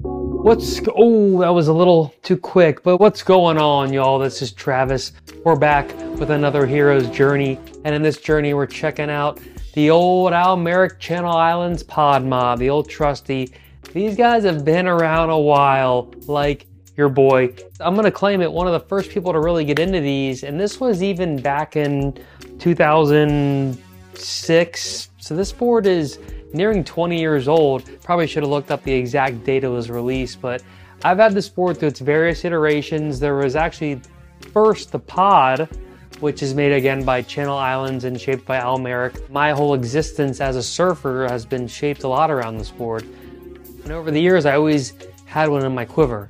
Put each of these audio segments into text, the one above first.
What's oh that was a little too quick, but what's going on, y'all? This is Travis. We're back with another hero's journey, and in this journey, we're checking out the old Al Merrick Channel Islands pod mod, the old trusty. These guys have been around a while, like your boy. I'm gonna claim it one of the first people to really get into these, and this was even back in 2006. So this board is nearing 20 years old. Probably should have looked up the exact date it was released, but I've had this board through its various iterations. There was actually first the pod, which is made again by Channel Islands and shaped by Al Merrick. My whole existence as a surfer has been shaped a lot around this board. And over the years, I always had one in my quiver.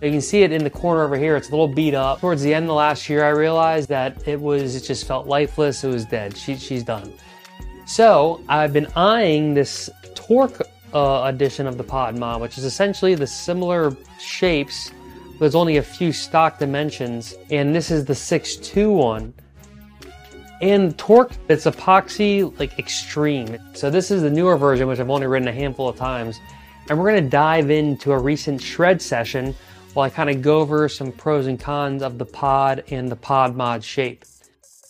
You can see it in the corner over here. It's a little beat up. Towards the end of the last year, I realized that it was, it just felt lifeless. It was dead. She, she's done. So I've been eyeing this Torq uh, edition of the Pod Mod, which is essentially the similar shapes. But there's only a few stock dimensions, and this is the 6.2 one. And Torq, it's epoxy like extreme. So this is the newer version, which I've only ridden a handful of times. And we're gonna dive into a recent shred session while I kind of go over some pros and cons of the pod and the pod mod shape.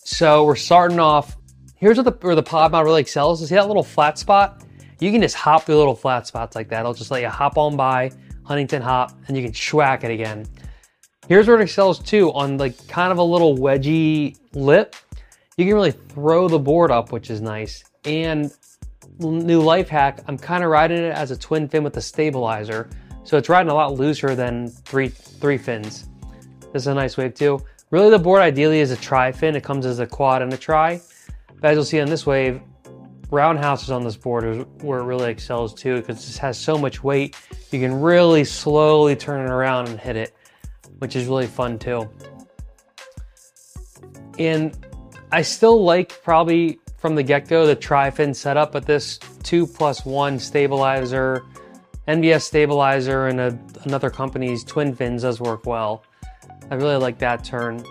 So we're starting off Here's where the, where the pod mod really excels. Is see that little flat spot? You can just hop through little flat spots like that. It'll just let you hop on by, Huntington hop, and you can schwack it again. Here's where it excels too, on like kind of a little wedgy lip. You can really throw the board up, which is nice. And new life hack, I'm kind of riding it as a twin fin with a stabilizer. So it's riding a lot looser than three, three fins. This is a nice wave too. Really the board ideally is a tri fin. It comes as a quad and a tri. But as you'll see on this wave, roundhouse is on this board is where it really excels too because this has so much weight. You can really slowly turn it around and hit it, which is really fun too. And I still like probably from the get-go the tri-fin setup, but this two plus one stabilizer, NVS stabilizer and a, another company's twin fins does work well. I really like that turn.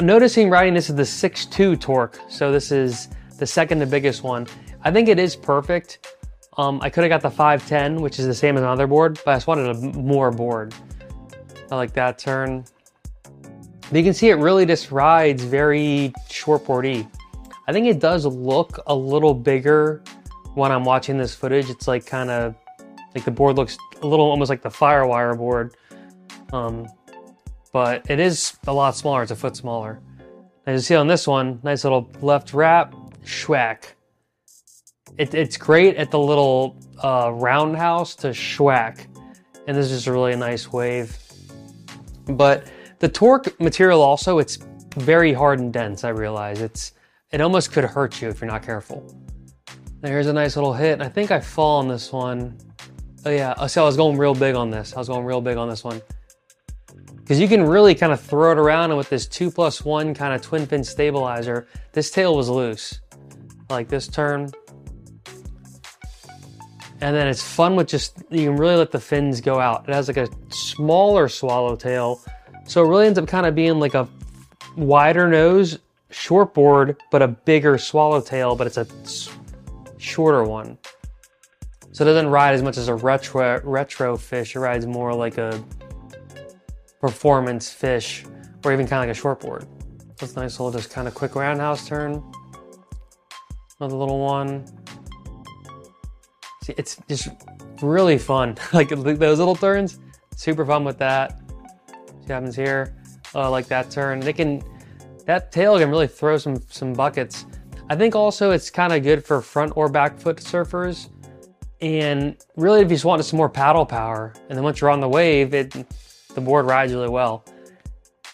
Noticing riding this is the 6.2 Torq, so this is the second to biggest one. I think it is perfect. Um, I could have got the 510, which is the same as another board, but I just wanted a more board. I like that turn. But you can see it really just rides very short shortboardy. I think it does look a little bigger when I'm watching this footage. It's like kind of like the board looks a little almost like the Firewire board. Um, but it is a lot smaller. It's a foot smaller. As you see on this one, nice little left wrap, schwack. It, it's great at the little uh, roundhouse to schwack. And this is just a really nice wave. But the Torq material also, it's very hard and dense, I realize. It's It almost could hurt you if you're not careful. There's a nice little hit. I think I fall on this one. Oh yeah, oh, so I was going real big on this. I was going real big on this one because you can really kind of throw it around and with this two plus one kind of twin fin stabilizer, this tail was loose. like this turn. And then it's fun with just, you can really let the fins go out. It has like a smaller swallowtail. So it really ends up kind of being like a wider nose, short board, but a bigger swallowtail, but it's a shorter one. So it doesn't ride as much as a retro, retro fish. It rides more like a performance fish, or even kind of like a shortboard. That's a nice little just kind of quick roundhouse turn. Another little one. See, it's just really fun. like those little turns, super fun with that. See what happens here. Uh, like that turn. They can, that tail can really throw some, some buckets. I think also it's kind of good for front or back foot surfers. And really, if you just wanted some more paddle power, and then once you're on the wave, it the board rides really well.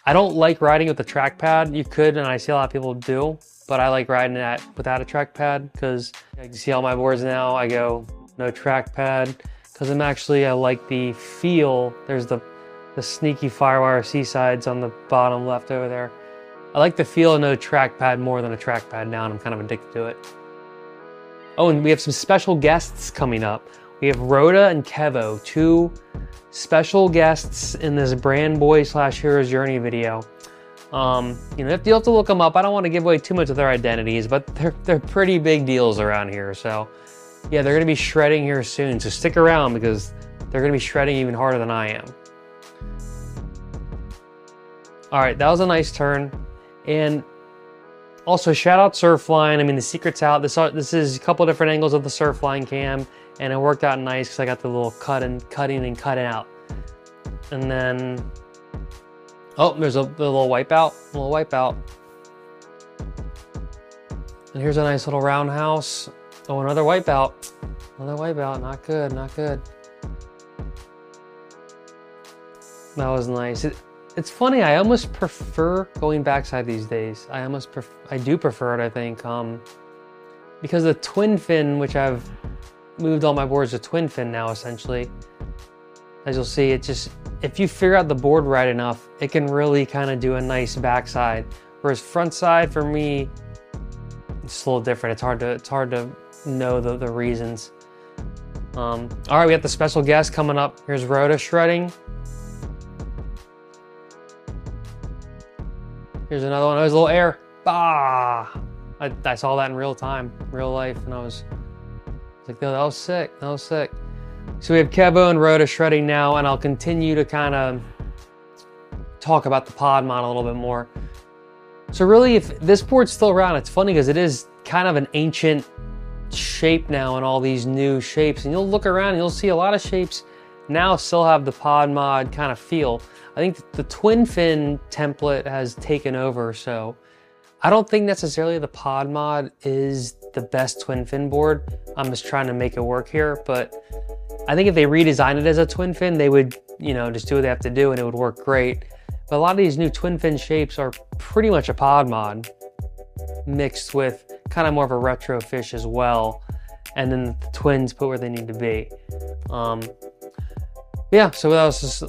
I don't like riding with a trackpad. You could, and I see a lot of people do, but I like riding that without a trackpad because you can see all my boards now, I go no trackpad because I'm actually, I like the feel. There's the, the sneaky Firewire Seasides on the bottom left over there. I like the feel of no trackpad more than a trackpad now, and I'm kind of addicted to it. Oh, and we have some special guests coming up. We have Rota and Kevo, two special guests in this brand boy slash hero's journey video. Um, you know, if you'll have to look them up. I don't want to give away too much of their identities, but they're they're pretty big deals around here. So yeah, they're gonna be shredding here soon. So stick around because they're gonna be shredding even harder than I am. All right, that was a nice turn. And also shout out Surfline. I mean, the secret's out. This, uh, this is a couple different angles of the Surfline cam and it worked out nice because I got the little cut and cutting and cutting out. And then, oh, there's a, a little wipeout, a little wipeout. And here's a nice little roundhouse. Oh, another wipeout. Another wipeout, not good, not good. That was nice. It, it's funny, I almost prefer going backside these days. I almost, pref I do prefer it, I think. Um, because the twin fin, which I've moved all my boards to twin fin now, essentially. As you'll see, it just, if you figure out the board right enough, it can really kind of do a nice backside. Whereas front side for me, it's a little different. It's hard to, it's hard to know the, the reasons. Um, all right, we got the special guest coming up. Here's Rota shredding. Here's another one. Oh, there's a little air. Bah! I, I saw that in real time, real life, and I was like, no, that was sick. That was sick. So we have Kevo and Rota shredding now, and I'll continue to kind of talk about the pod mod a little bit more. So really, if this board's still around, it's funny because it is kind of an ancient shape now in all these new shapes. And you'll look around and you'll see a lot of shapes now still have the pod mod kind of feel. I think the twin fin template has taken over, so I don't think necessarily the pod mod is the best twin fin board. I'm just trying to make it work here, but I think if they redesign it as a twin fin, they would, you know, just do what they have to do and it would work great. But a lot of these new twin fin shapes are pretty much a pod mod mixed with kind of more of a retro fish as well. And then the twins put where they need to be. Um, yeah, so that was just,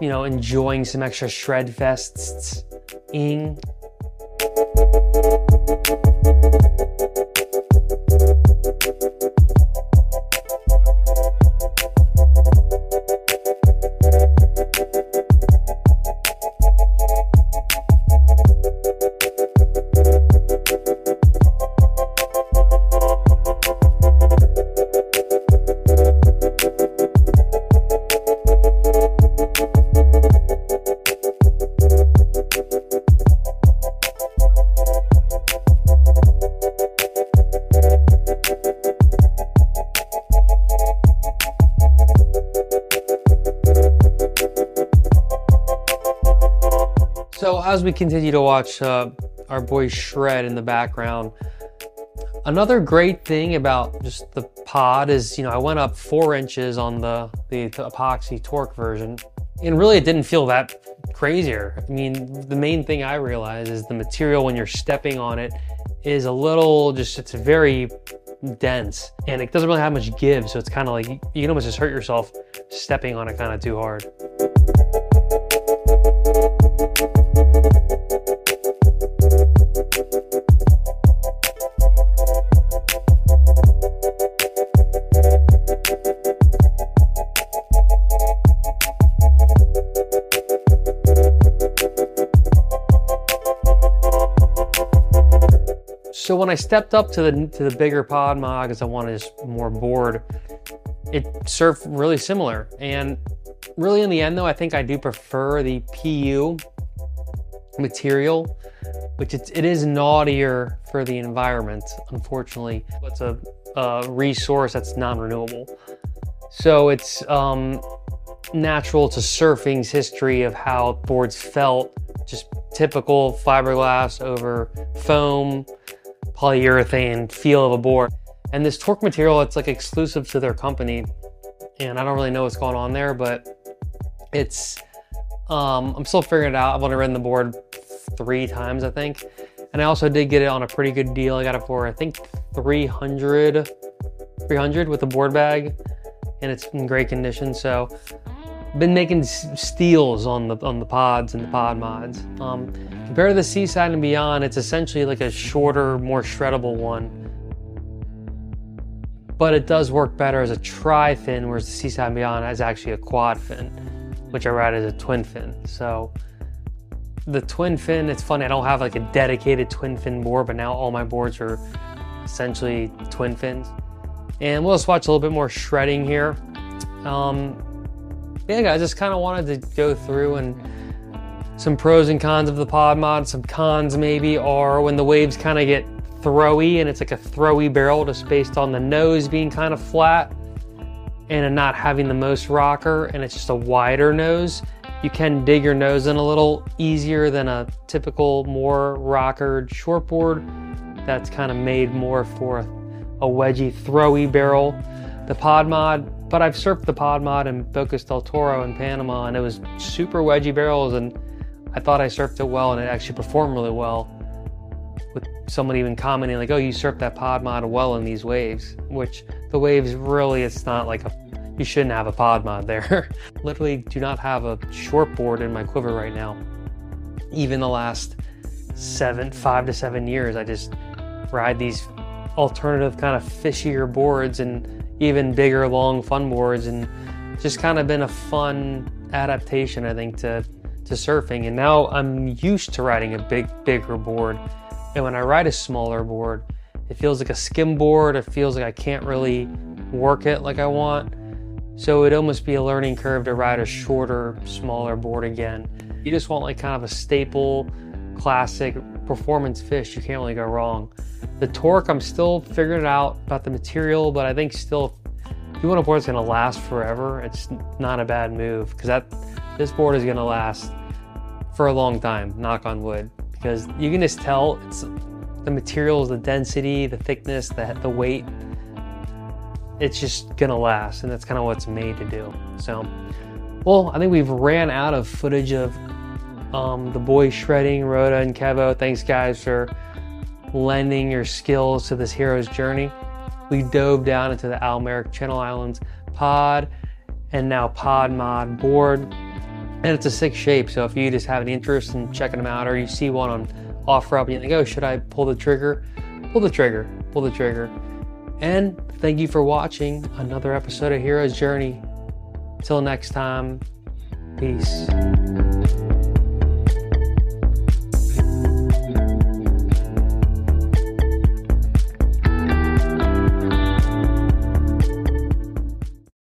you know, enjoying some extra shred fests. Ing as we continue to watch uh, our boy Shred in the background, another great thing about just the pod is, you know, I went up four inches on the, the, epoxy Torq version, and really it didn't feel that crazier. I mean, the main thing I realized is the material when you're stepping on it is a little just, it's very dense and it doesn't really have much give. So it's kind of like you can almost just hurt yourself stepping on it kind of too hard. So when I stepped up to the to the bigger pod mod because I wanted more board, it served really similar. And really in the end though, I think I do prefer the PU material, which it's, it is naughtier for the environment, unfortunately. It's a, a resource that's non-renewable. So it's um, natural to surfing's history of how boards felt, just typical fiberglass over foam, polyurethane feel of a board. And this Torq material, it's like exclusive to their company. And I don't really know what's going on there, but it's, um, I'm still figuring it out. I've only ridden the board three times, I think. And I also did get it on a pretty good deal. I got it for, I think 300, 300 with a board bag and it's in great condition. So been making steals on the on the pods and the pod mods. Um, compared to the Seaside and Beyond, it's essentially like a shorter, more shreddable one. But it does work better as a tri-fin, whereas the Seaside and Beyond is actually a quad fin, which I ride as a twin fin. So the twin fin, it's funny, I don't have like a dedicated twin fin board, but now all my boards are essentially twin fins. And we'll just watch a little bit more shredding here. Um, yeah, guys, just kind of wanted to go through and some pros and cons of the pod mod. Some cons maybe are when the waves kind of get throwy and it's like a throwy barrel just based on the nose being kind of flat and not having the most rocker and it's just a wider nose. You can dig your nose in a little easier than a typical more rockered shortboard that's kind of made more for a wedgy throwy barrel. The pod mod, but I've surfed the pod mod in Bocas del Toro in Panama and it was super wedgy barrels and I thought I surfed it well and it actually performed really well. With someone even commenting like, "Oh, you surfed that pod mod well in these waves," which the waves really it's not like a you shouldn't have a pod mod there. Literally, do not have a shortboard in my quiver right now. Even the last seven, five to seven years, I just ride these alternative kind of fishier boards and even bigger, long, fun boards, and just kind of been a fun adaptation, I think, to to surfing. And now I'm used to riding a big, bigger board. And when I ride a smaller board, it feels like a skim board. It feels like I can't really work it like I want. So it'd almost be a learning curve to ride a shorter, smaller board again. You just want like kind of a staple, classic performance fish. You can't really go wrong. The Torq, I'm still figuring it out about the material, but I think still, if you want a board that's gonna last forever, it's not a bad move because that this board is gonna last for a long time, knock on wood, because you can just tell it's the materials, the density, the thickness, the, the weight, it's just gonna last, and that's kind of what it's made to do. So, well, I think we've ran out of footage of um, the boys shredding, Rota and Kevo. Thanks, guys, for lending your skills to this hero's journey. We dove down into the Al Merrick Channel Islands pod and now pod mod board. And it's a sick shape, so if you just have an interest in checking them out or you see one on OfferUp and you think, oh, should I pull the trigger? Pull the trigger, pull the trigger. And thank you for watching another episode of Hero's Journey. Till next time, peace.